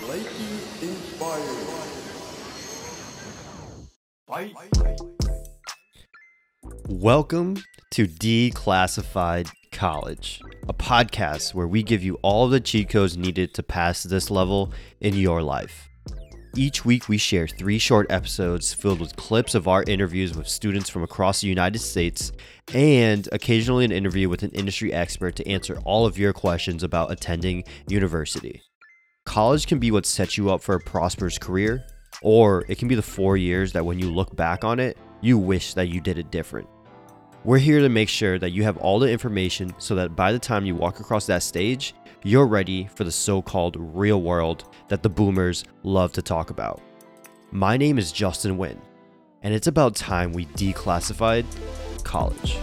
Lakey inspired. Fight. Welcome to Declassified College, a podcast where we give you all the cheat codes needed to pass this level in your life. Each week, we share three short episodes filled with clips of our interviews with students from across the United States and occasionally an interview with an industry expert to answer all of your questions about attending university. College can be what sets you up for a prosperous career, or it can be the four years that when you look back on it, you wish that you did it different. We're here to make sure that you have all the information so that by the time you walk across that stage, you're ready for the so called real world that the boomers love to talk about. My name is Justin Wynn, and it's about time we declassified college.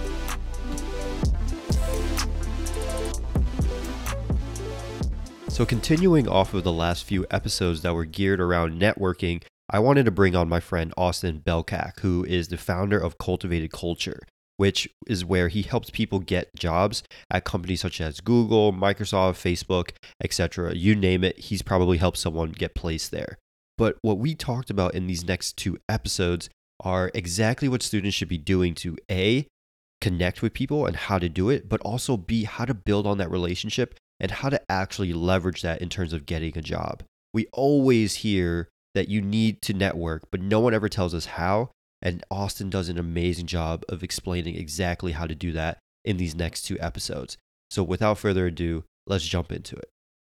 So, continuing off of the last few episodes that were geared around networking, I wanted to bring on my friend Austin Belcak, who is the founder of Cultivated Culture, which is where he helps people get jobs at companies such as Google, Microsoft, Facebook, etc. You name it, he's probably helped someone get placed there. But what we talked about in these next two episodes are exactly what students should be doing to A, connect with people and how to do it, but also B, how to build on that relationship and how to actually leverage that in terms of getting a job. We always hear that you need to network, but no one ever tells us how. And Austin does an amazing job of explaining exactly how to do that in these next two episodes. So without further ado, let's jump into it.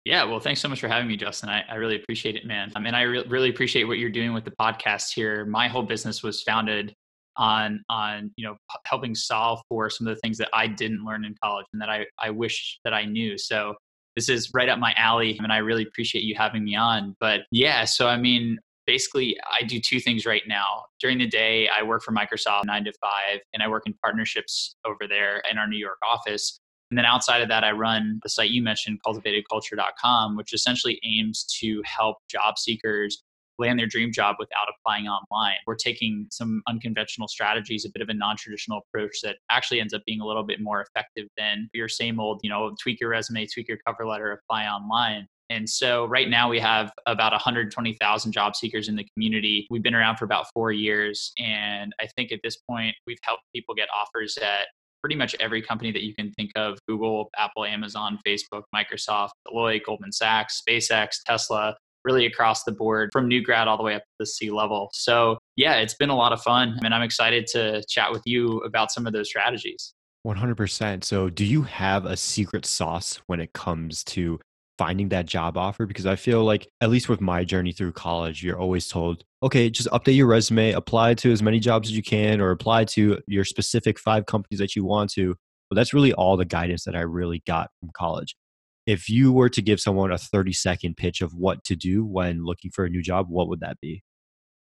Yeah, well, thanks so much for having me, Justin. I, I really appreciate it, man. Um, and I re- really appreciate what you're doing with the podcast here. My whole business was founded on on you know p- helping solve for some of the things that I didn't learn in college and that I I wish that I knew. So this is right up my alley, and I really appreciate you having me on. But yeah, so I mean, basically, I do two things right now. During the day, I work for Microsoft nine to five, and I work in partnerships over there in our New York office. And then outside of that, I run the site you mentioned, cultivatedculture.com, which essentially aims to help job seekers land their dream job without applying online. We're taking some unconventional strategies, a bit of a non-traditional approach that actually ends up being a little bit more effective than your same old, you know, tweak your resume, tweak your cover letter, apply online. And so right now we have about 120,000 job seekers in the community. We've been around for about four years. And I think at this point, we've helped people get offers at pretty much every company that you can think of Google, Apple, Amazon, Facebook, Microsoft, Deloitte, Goldman Sachs, SpaceX, Tesla, really across the board from new grad all the way up to the C level. So, yeah, it's been a lot of fun. And I'm excited to chat with you about some of those strategies. 100%. So, do you have a secret sauce when it comes to finding that job offer? Because I feel like, at least with my journey through college, you're always told, okay, just update your resume, apply to as many jobs as you can, or apply to your specific five companies that you want to. But that's really all the guidance that I really got from college if you were to give someone a 30 second pitch of what to do when looking for a new job, what would that be?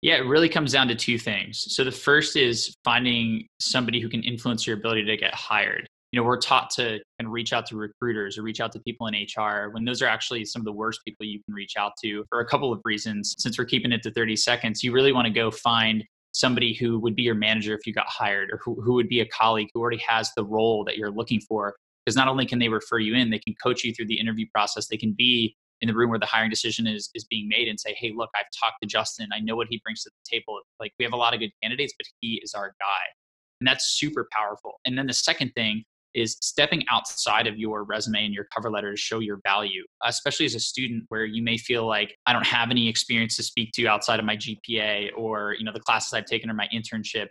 Yeah, it really comes down to two things. So the first is finding somebody who can influence your ability to get hired. You know, we're taught to of reach out to recruiters or reach out to people in HR when those are actually some of the worst people you can reach out to for a couple of reasons. Since we're keeping it to 30 seconds, you really want to go find somebody who would be your manager if you got hired or who, who would be a colleague who already has the role that you're looking for because not only can they refer you in, they can coach you through the interview process. They can be in the room where the hiring decision is is being made and say, "Hey, look, I've talked to Justin. I know what he brings to the table. Like we have a lot of good candidates, but he is our guy." And that's super powerful. And then the second thing is stepping outside of your resume and your cover letter to show your value, especially as a student where you may feel like I don't have any experience to speak to outside of my GPA or, you know, the classes I've taken or my internship.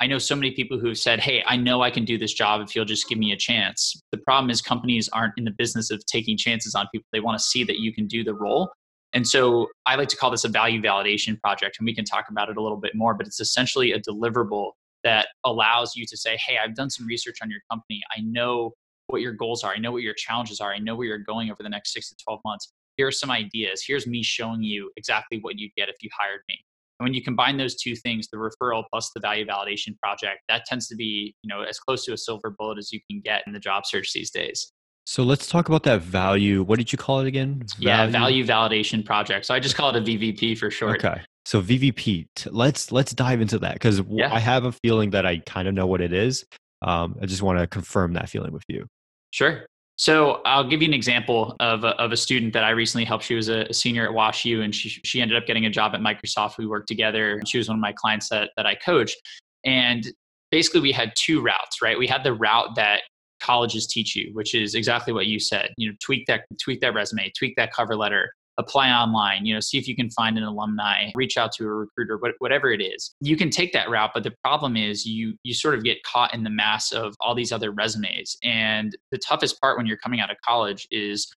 I know so many people who have said, Hey, I know I can do this job if you'll just give me a chance. The problem is companies aren't in the business of taking chances on people. They want to see that you can do the role. And so I like to call this a value validation project, and we can talk about it a little bit more, but it's essentially a deliverable that allows you to say, Hey, I've done some research on your company. I know what your goals are. I know what your challenges are. I know where you're going over the next six to 12 months. Here are some ideas. Here's me showing you exactly what you'd get if you hired me. And when you combine those two things, the referral plus the value validation project, that tends to be, you know, as close to a silver bullet as you can get in the job search these days. So let's talk about that value. What did you call it again? Value? Yeah, value validation project. So I just call it a VVP for short. Okay. So VVP, let's let's dive into that because yeah. I have a feeling that I kind of know what it is. Um, I just want to confirm that feeling with you. Sure. So I'll give you an example of a, of a student that I recently helped. She was a, senior at Wash U, and she she ended up getting a job at Microsoft. We worked together. She was one of my clients that that I coached, and basically we had two routes. Right, we had the route that colleges teach you, which is exactly what you said. You know, tweak that tweak that resume, tweak that cover letter, apply online you know see if you can find an alumni reach out to a recruiter whatever it is. You can take that route but the problem is you you sort of get caught in the mass of all these other resumes. And the toughest part when you're coming out of college is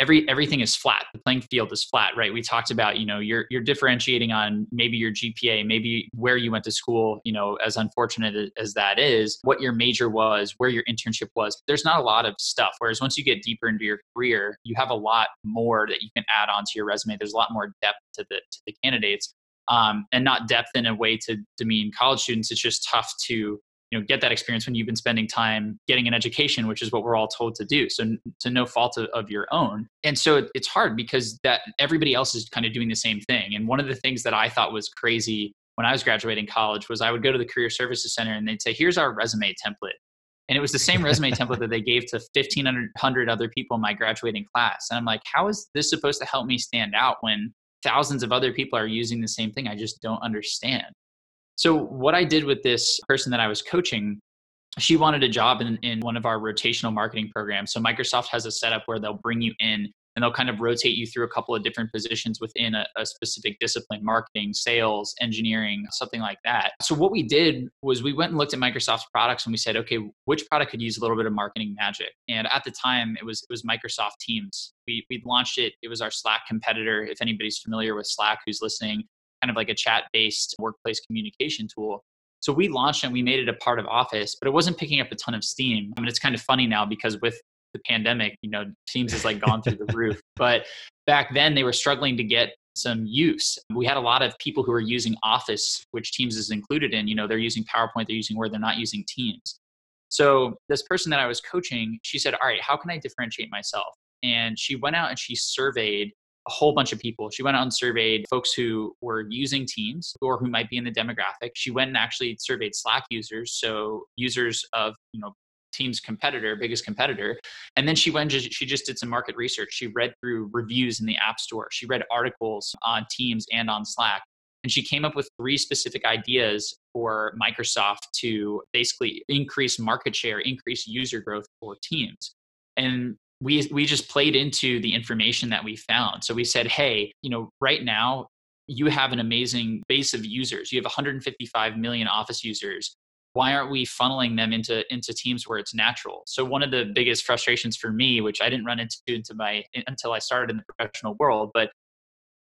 every everything is flat. The playing field is flat right? We talked about you know you're you're differentiating on maybe your gpa maybe where you went to school you know as unfortunate as that is what your major was where your internship was. There's not a lot of stuff whereas once you get deeper into your career you have a lot more that you can add onto your resume. There's a lot more depth to the to the candidates um, and not depth in a way to demean college students. It's just tough to you know get that experience when you've been spending time getting an education which is what we're all told to do. So to no fault of, of your own. And so it's hard because that everybody else is kind of doing the same thing. And one of the things that i thought was crazy when i was graduating college was i would go to the career services center and they'd say here's our resume template. And it was the same resume template that they gave to 1500 other people in my graduating class. And i'm like how is this supposed to help me stand out when thousands of other people are using the same thing? I just don't understand so, what I did with this person that I was coaching, she wanted a job in, in one of our rotational marketing programs. So, Microsoft has a setup where they'll bring you in and they'll kind of rotate you through a couple of different positions within a, a, specific discipline marketing sales engineering something like that. So what we did was we went and looked at microsoft's products and we said okay which product could use a little bit of marketing magic? And at the time it was it was microsoft teams. We we launched it. It was our slack competitor. If anybody's familiar with slack who's listening kind of like a chat based workplace communication tool. So we launched and we made it a part of Office, but it wasn't picking up a ton of steam. I mean, it's kind of funny now because with the pandemic, you know, Teams has like gone through the roof. But back then they were struggling to get some use. We had a lot of people who were using Office, which Teams is included in. You know, they're using PowerPoint, they're using Word, they're not using Teams. So this person that I was coaching, she said, All right, how can I differentiate myself? And she went out and she surveyed a whole bunch of people. She went out and surveyed folks who were using Teams or who might be in the demographic. She went and actually surveyed Slack users, so users of you know Teams competitor, biggest competitor. And then she went, she just did some market research. She read through reviews in the App Store. She read articles on Teams and on Slack. And she came up with three specific ideas for Microsoft to basically increase market share, increase user growth for Teams. And we we just played into the information that we found. So we said, hey, you know, right now you have an amazing base of users. You have 155 million Office users. Why aren't we funneling them into into teams where it's natural? So one of the biggest frustrations for me, which I didn't run into into my until I started in the professional world, but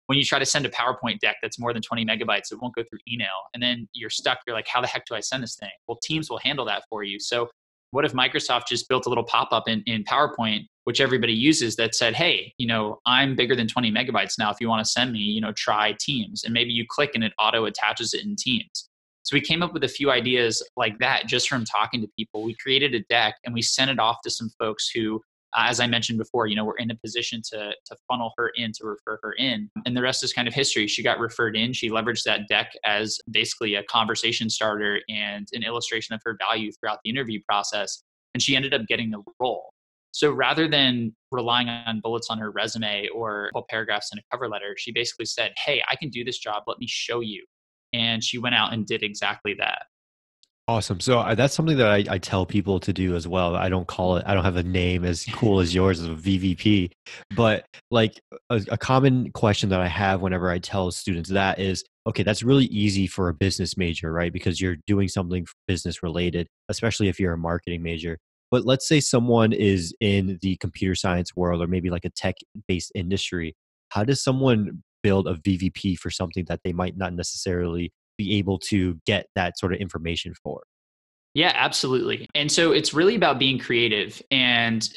when you try to send a PowerPoint deck that's more than 20 megabytes, it won't go through email. And then you're stuck. You're like, how the heck do I send this thing? Well, Teams will handle that for you. So what if Microsoft just built a little pop up in, in PowerPoint, which everybody uses, that said, hey, you know, I'm bigger than 20 megabytes now. If you want to send me, you know, try Teams. And maybe you click and it auto attaches it in Teams. So we came up with a few ideas like that just from talking to people. We created a deck and we sent it off to some folks who uh, as I mentioned before, you know, we're in a position to to funnel her in to refer her in, and the rest is kind of history. She got referred in. She leveraged that deck as basically a conversation starter and an illustration of her value throughout the interview process, and she ended up getting the role. So rather than relying on bullets on her resume or paragraphs in a cover letter, she basically said, "Hey, I can do this job. Let me show you." And she went out and did exactly that. Awesome. So uh, that's something that I, I, tell people to do as well. I don't call it, I don't have a name as cool as yours as a VVP, but like a, a, common question that I have whenever I tell students that is, okay, that's really easy for a business major, right? Because you're doing something business related, especially if you're a marketing major. But let's say someone is in the computer science world or maybe like a tech based industry. How does someone build a VVP for something that they might not necessarily be able to get that sort of information for. Yeah, absolutely. And so it's really about being creative and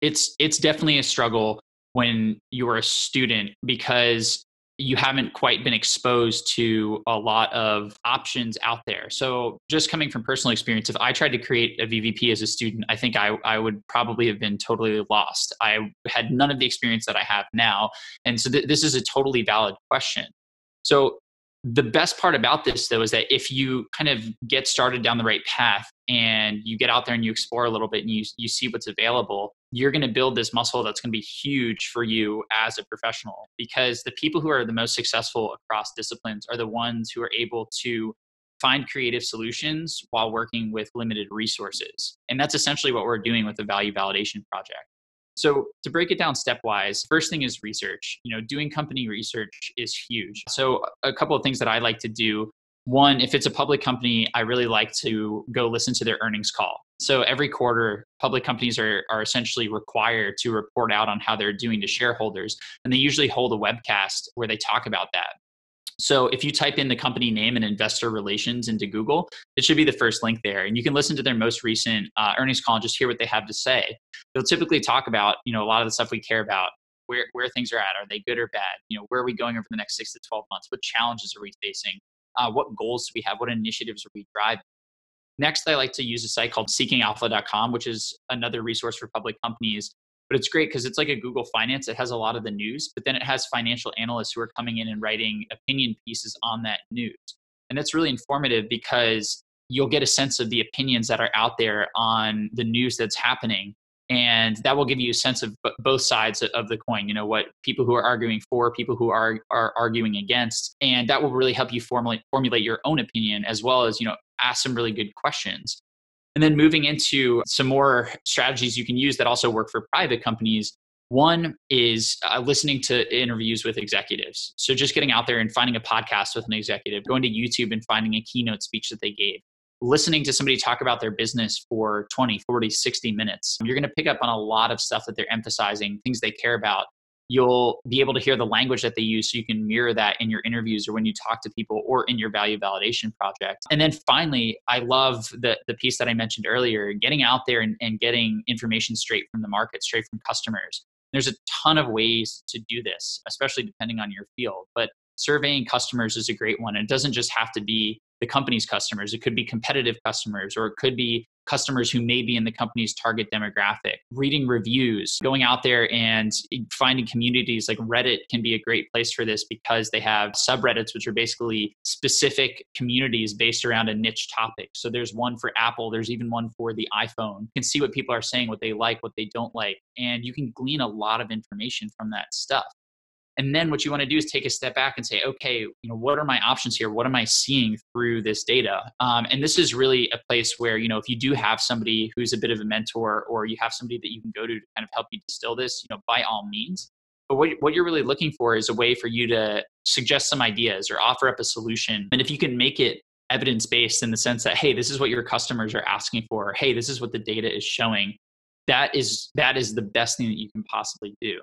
it's it's definitely a struggle when you're a student because you haven't quite been exposed to a lot of options out there. So, just coming from personal experience, if I tried to create a VVP as a student, I think I, I would probably have been totally lost. I had none of the experience that I have now. And so, th- this is a totally valid question. So, the best part about this though is that if you kind of get started down the right path and you get out there and you explore a little bit and you, you see what's available you're going to build this muscle that's going to be huge for you as a professional because the people who are the most successful across disciplines are the ones who are able to find creative solutions while working with limited resources. And that's essentially what we're doing with the value validation project. So to break it down stepwise, first thing is research. You know, doing company research is huge. So a couple of things that I like to do. One, if it's a public company, I really like to go listen to their earnings call. So every quarter, public companies are, are essentially required to report out on how they're doing to shareholders. And they usually hold a webcast where they talk about that. So if you type in the company name and investor relations into Google, it should be the first link there. And you can listen to their most recent uh, earnings call and just hear what they have to say. They'll typically talk about, you know, a lot of the stuff we care about, where, where things are at. Are they good or bad? You know, where are we going over the next six to 12 months? What challenges are we facing? Uh, what goals do we have? What initiatives are we driving? Next, I like to use a site called seekingalpha.com, which is another resource for public companies but it's great because it's like a Google Finance. It has a lot of the news, but then it has financial analysts who are coming in and writing opinion pieces on that news. And that's really informative because you'll get a sense of the opinions that are out there on the news that's happening. And that will give you a sense of both sides of the coin. You know, what people who are arguing for, people who are, are arguing against. And that will really help you formulate, formulate your own opinion as well as, you know, ask some really good questions. And then moving into some more strategies you can use that also work for private companies. One is uh, listening to interviews with executives. So just getting out there and finding a podcast with an executive, going to YouTube and finding a keynote speech that they gave, listening to somebody talk about their business for 20, 40, 60 minutes. You're going to pick up on a lot of stuff that they're emphasizing, things they care about, you'll be able to hear the language that they use so you can mirror that in your interviews or when you talk to people or in your value validation project. And then finally i love the, the piece that i mentioned earlier getting out there and, and getting information straight from the market straight from customers. There's a ton of ways to do this especially depending on your field but surveying customers is a great one. And it doesn't just have to be the company's customers. It could be competitive customers, or it could be customers who may be in the company's target demographic. Reading reviews, going out there and finding communities like Reddit can be a great place for this because they have subreddits, which are basically specific communities based around a niche topic. So there's one for Apple, there's even one for the iPhone. You can see what people are saying, what they like, what they don't like, and you can glean a lot of information from that stuff. And then what you want to do is take a step back and say, okay, you know, what are my options here? What am I seeing through this data? Um, and this is really a place where, you know, if you do have somebody who's a bit of a mentor or you have somebody that you can go to to kind of help you distill this, you know, by all means. But what, what you're really looking for is a way for you to suggest some ideas or offer up a solution. And if you can make it evidence based in the sense that, hey, this is what your customers are asking for, hey, this is what the data is showing, that is that is the best thing that you can possibly do.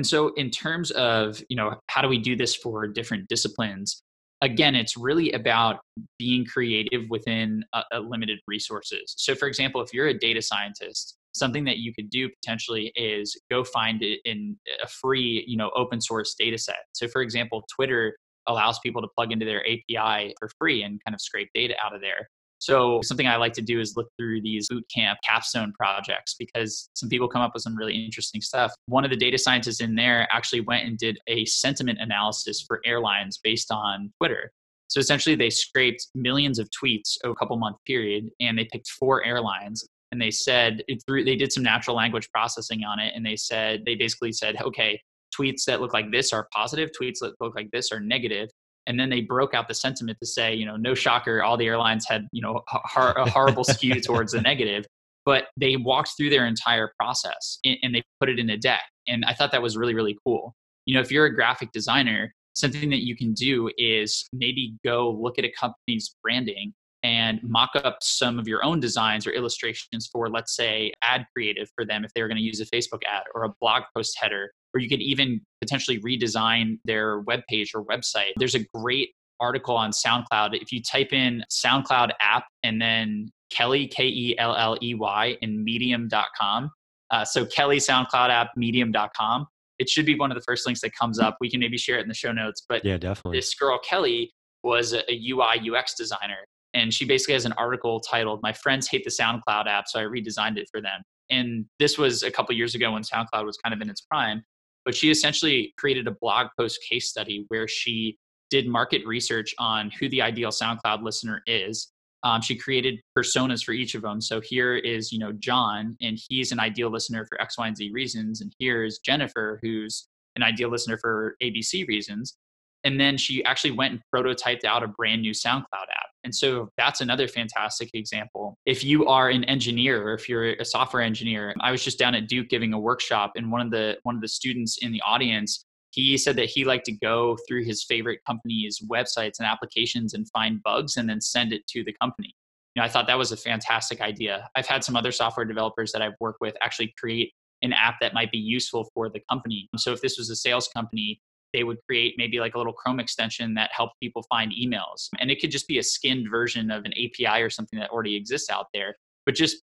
And so in terms of, you know, how do we do this for different disciplines? Again, it's really about being creative within a, a limited resources. So for example, if you're a data scientist, something that you could do potentially is go find it in a free, you know, open source data set. So for example, Twitter allows people to plug into their API for free and kind of scrape data out of there. So something I like to do is look through these boot camp capstone projects because some people come up with some really interesting stuff. One of the data scientists in there actually went and did a sentiment analysis for airlines based on Twitter. So essentially they scraped millions of tweets over a couple month period and they picked four airlines and they said through they did some natural language processing on it and they said they basically said okay tweets that look like this are positive tweets that look like this are negative and then they broke out the sentiment to say you know no shocker all the airlines had you know a horrible skew towards the negative. But they walked through their entire process and they put it in a deck and i thought that was really really cool. You know if you're a graphic designer something that you can do is maybe go look at a company's branding and mock up some of your own designs or illustrations for let's say ad creative for them if they were going to use a facebook ad or a blog post header or you could even potentially redesign their web page or website. There's a great article on SoundCloud. If you type in SoundCloud app and then Kelley, K E L L E Y, in medium.com. Uh, so Kelley, SoundCloud app, medium.com. It should be one of the first links that comes up. We can maybe share it in the show notes. But yeah, definitely. This girl, Kelley, was a, a UI UX designer. And she basically has an article titled, My Friends Hate the SoundCloud app, so I redesigned it for them. And this was a couple years ago when SoundCloud was kind of in its prime but she essentially created a blog post case study where she did market research on who the ideal SoundCloud listener is. um, she created personas for each of them. So here is, you know, John, and he's an ideal listener for X, Y, and Z reasons. And here's Jennifer, who's an ideal listener for ABC reasons. And then she actually went and prototyped out a brand new SoundCloud app. And so that's another fantastic example. If you are an engineer or if you're a software engineer, I was just down at Duke giving a workshop and one of the one of the students in the audience he said that he liked to go through his favorite company's websites and applications and find bugs and then send it to the company. You know, I thought that was a fantastic idea. I've had some other software developers that I've worked with actually create an app that might be useful for the company. So if this was a sales company, they would create maybe like a little Chrome extension that helped people find emails. And it could just be a skinned version of an API or something that already exists out there. But just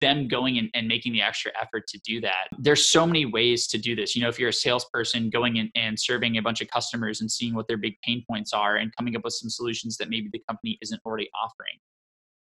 them going and, and making the extra effort to do that. There's so many ways to do this. You know, if you're a salesperson going in and serving a bunch of customers and seeing what their big pain points are and coming up with some solutions that maybe the company isn't already offering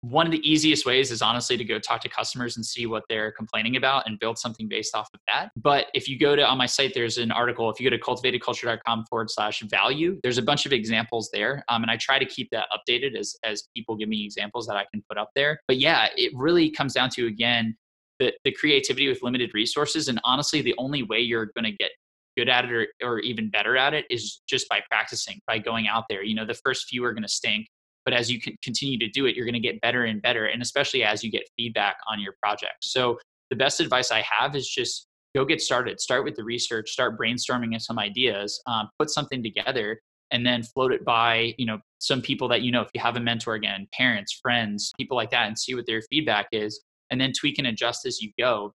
one of the easiest ways is honestly to go talk to customers and see what they're complaining about and build something based off of that. But if you go to on my site, there's an article. If you go to cultivatedculture.com forward slash value, there's a bunch of examples there. Um, and I try to keep that updated as as people give me examples that I can put up there. But yeah, it really comes down to again the, the creativity with limited resources. And honestly, the only way you're gonna get good at it or, or even better at it is just by practicing, by going out there. You know, the first few are gonna stink but as you continue to do it you're going to get better and better and especially as you get feedback on your project. So the best advice i have is just go get started. Start with the research start brainstorming some ideas um, put something together and then float it by you know some people that you know. If you have a mentor again parents friends people like that and see what their feedback is and then tweak and adjust as you go.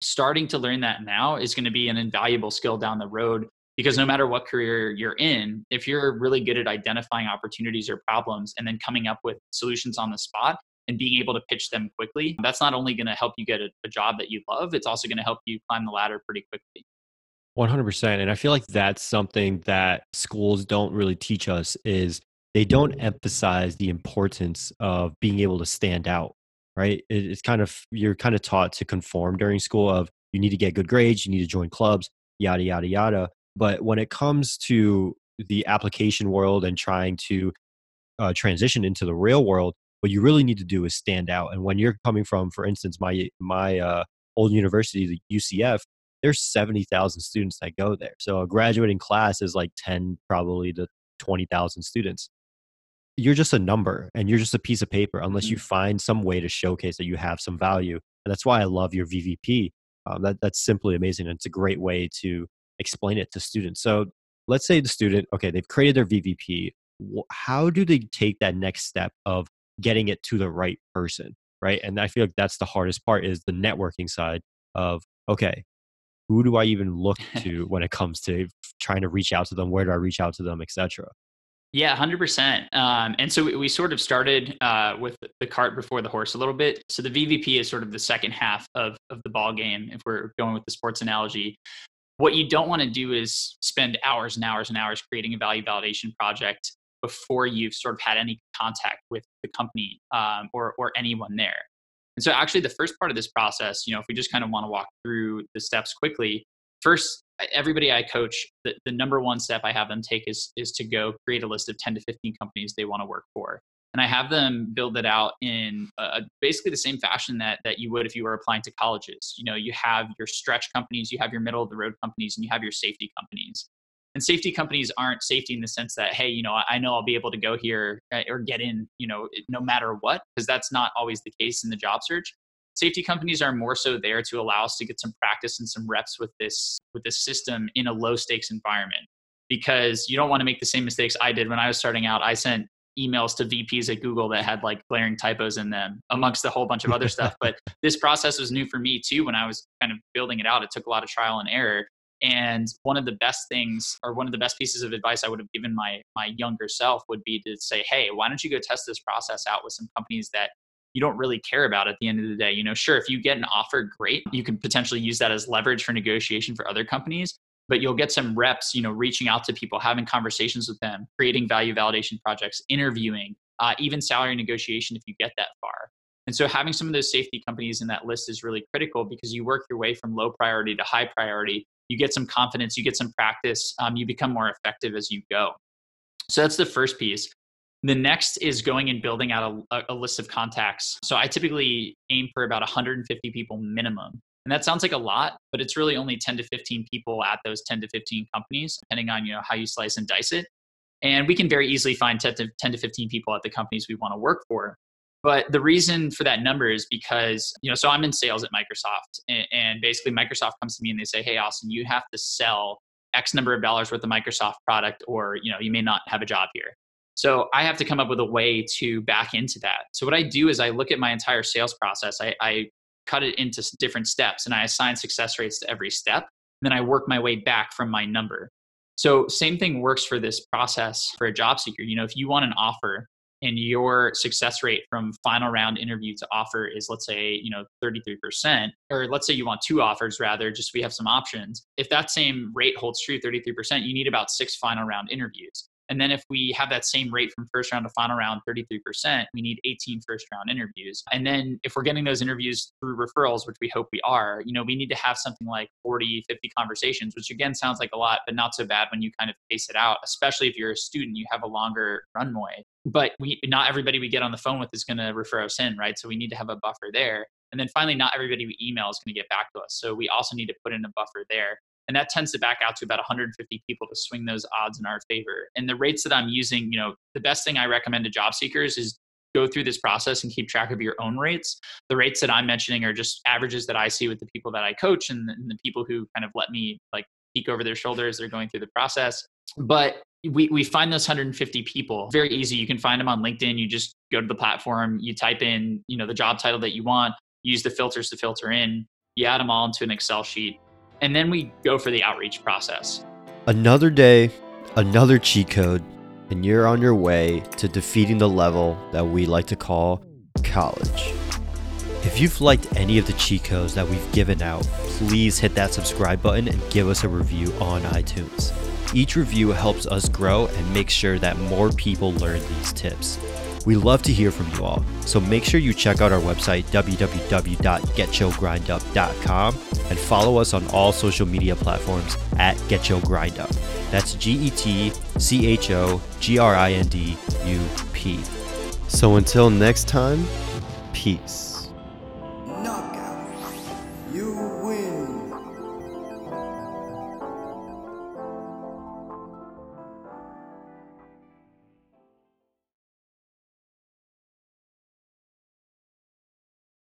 Starting to learn that now is going to be an invaluable skill down the road because no matter what career you're in if you're really good at identifying opportunities or problems and then coming up with solutions on the spot and being able to pitch them quickly that's not only going to help you get a, a, job that you love it's also going to help you climb the ladder pretty quickly. 100% and i feel like that's something that schools don't really teach us is they don't emphasize the importance of being able to stand out right? It's kind of you're kind of taught to conform during school of you need to get good grades you need to join clubs yada yada yada but when it comes to the application world and trying to uh, transition into the real world, what you really need to do is stand out. And when you're coming from, for instance, my my uh, old university, the UCF, there's seventy thousand students that go there. So a graduating class is like ten, probably to twenty thousand students. You're just a number, and you're just a piece of paper, unless you mm-hmm. find some way to showcase that you have some value. And that's why I love your VVP. Um, that that's simply amazing, and it's a great way to explain it to students. So let's say the student, okay, they've created their VVP. How do they take that next step of getting it to the right person? Right. And I feel like that's the hardest part is the networking side of, okay, who do I even look to when it comes to trying to reach out to them? Where do I reach out to them, etc. Yeah, hundred um, percent. And so we, we, sort of started uh, with the cart before the horse a little bit. So the VVP is sort of the second half of of the ball game. If we're going with the sports analogy, what you don't want to do is spend hours and hours and hours creating a value validation project before you've sort of had any contact with the company um, or, or anyone there. And so, actually, the first part of this process, you know, if we just kind of want to walk through the steps quickly, first, everybody I coach, the, the number one step I have them take is is to go create a list of 10 to 15 companies they want to work for and I have them build it out in uh, basically the same fashion that that you would if you were applying to colleges. You know, you have your stretch companies, you have your middle of the road companies, and you have your safety companies. And safety companies aren't safety in the sense that hey, you know, I know I'll be able to go here uh, or get in, you know, no matter what, because that's not always the case in the job search. Safety companies are more so there to allow us to get some practice and some reps with this with this system in a low stakes environment because you don't want to make the same mistakes I did when I was starting out. I sent emails to VPs at Google that had like glaring typos in them, mm. amongst a whole bunch of other stuff. But this process was new for me too when I was kind of building it out. It took a lot of trial and error. And one of the best things, or one of the best pieces of advice I would have given my my younger self, would be to say, "Hey, why don't you go test this process out with some companies that you don't really care about at the end of the day. You know, sure, if you get an offer, great. You can potentially use that as leverage for negotiation for other companies but you'll get some reps you know reaching out to people having conversations with them creating value validation projects interviewing uh, even salary negotiation if you get that far and so having some of those safety companies in that list is really critical because you work your way from low priority to high priority you get some confidence you get some practice um, you become more effective as you go so that's the first piece The next is going and building out a, a, list of contacts. So I typically aim for about 150 people minimum. And that sounds like a lot, but it's really only 10 to 15 people at those 10 to 15 companies, depending on you know how you slice and dice it. And we can very easily find 10 to, 10 to 15 people at the companies we want to work for. But the reason for that number is because, you know, so I'm in sales at Microsoft, and, and basically Microsoft comes to me and they say, hey, Austin, you have to sell X number of dollars worth of Microsoft product, or, you know, you may not have a job here. So I have to come up with a way to back into that. So what I do is I look at my entire sales process. I, I cut it into different steps and I assign success rates to every step. Then I work my way back from my number. So same thing works for this process for a job seeker. You know, if you want an offer and your success rate from final round interview to offer is let's say, you know, 33%, or let's say you want two offers rather, just we have some options. If that same rate holds true, 33%, you need about six final round interviews. And then if we have that same rate from first round to final round, 33%, we need 18 first round interviews. And then if we're getting those interviews through referrals, which we hope we are, you know, we need to have something like 40, 50 conversations, which again sounds like a lot, but not so bad when you kind of pace it out, especially if you're a student, you have a longer runway. But we not everybody we get on the phone with is going to refer us in, right? So we need to have a buffer there. And then finally, not everybody we email is going to get back to us. So we also need to put in a buffer there and that tends to back out to about 150 people to swing those odds in our favor. And the rates that i'm using you know the best thing i recommend to job seekers is go through this process and keep track of your own rates. The rates that i'm mentioning are just averages that i see with the people that i coach and, and the people who kind of let me like peek over their shoulders they're going through the process. But we, we find those 150 people very easy. You can find them on linkedin. You just go to the platform. You type in you know the job title that you want. Use the filters to filter in. You add them all into an excel sheet and then we go for the outreach process. Another day, another cheat code, and you're on your way to defeating the level that we like to call college. If you've liked any of the cheat codes that we've given out, please hit that subscribe button and give us a review on iTunes. Each review helps us grow and make sure that more people learn these tips. We love to hear from you all, so make sure you check out our website www.getchogrindup.com and follow us on all social media platforms at GetChoGrindUp. That's G E T C H O G R I N D U P. So until next time, peace.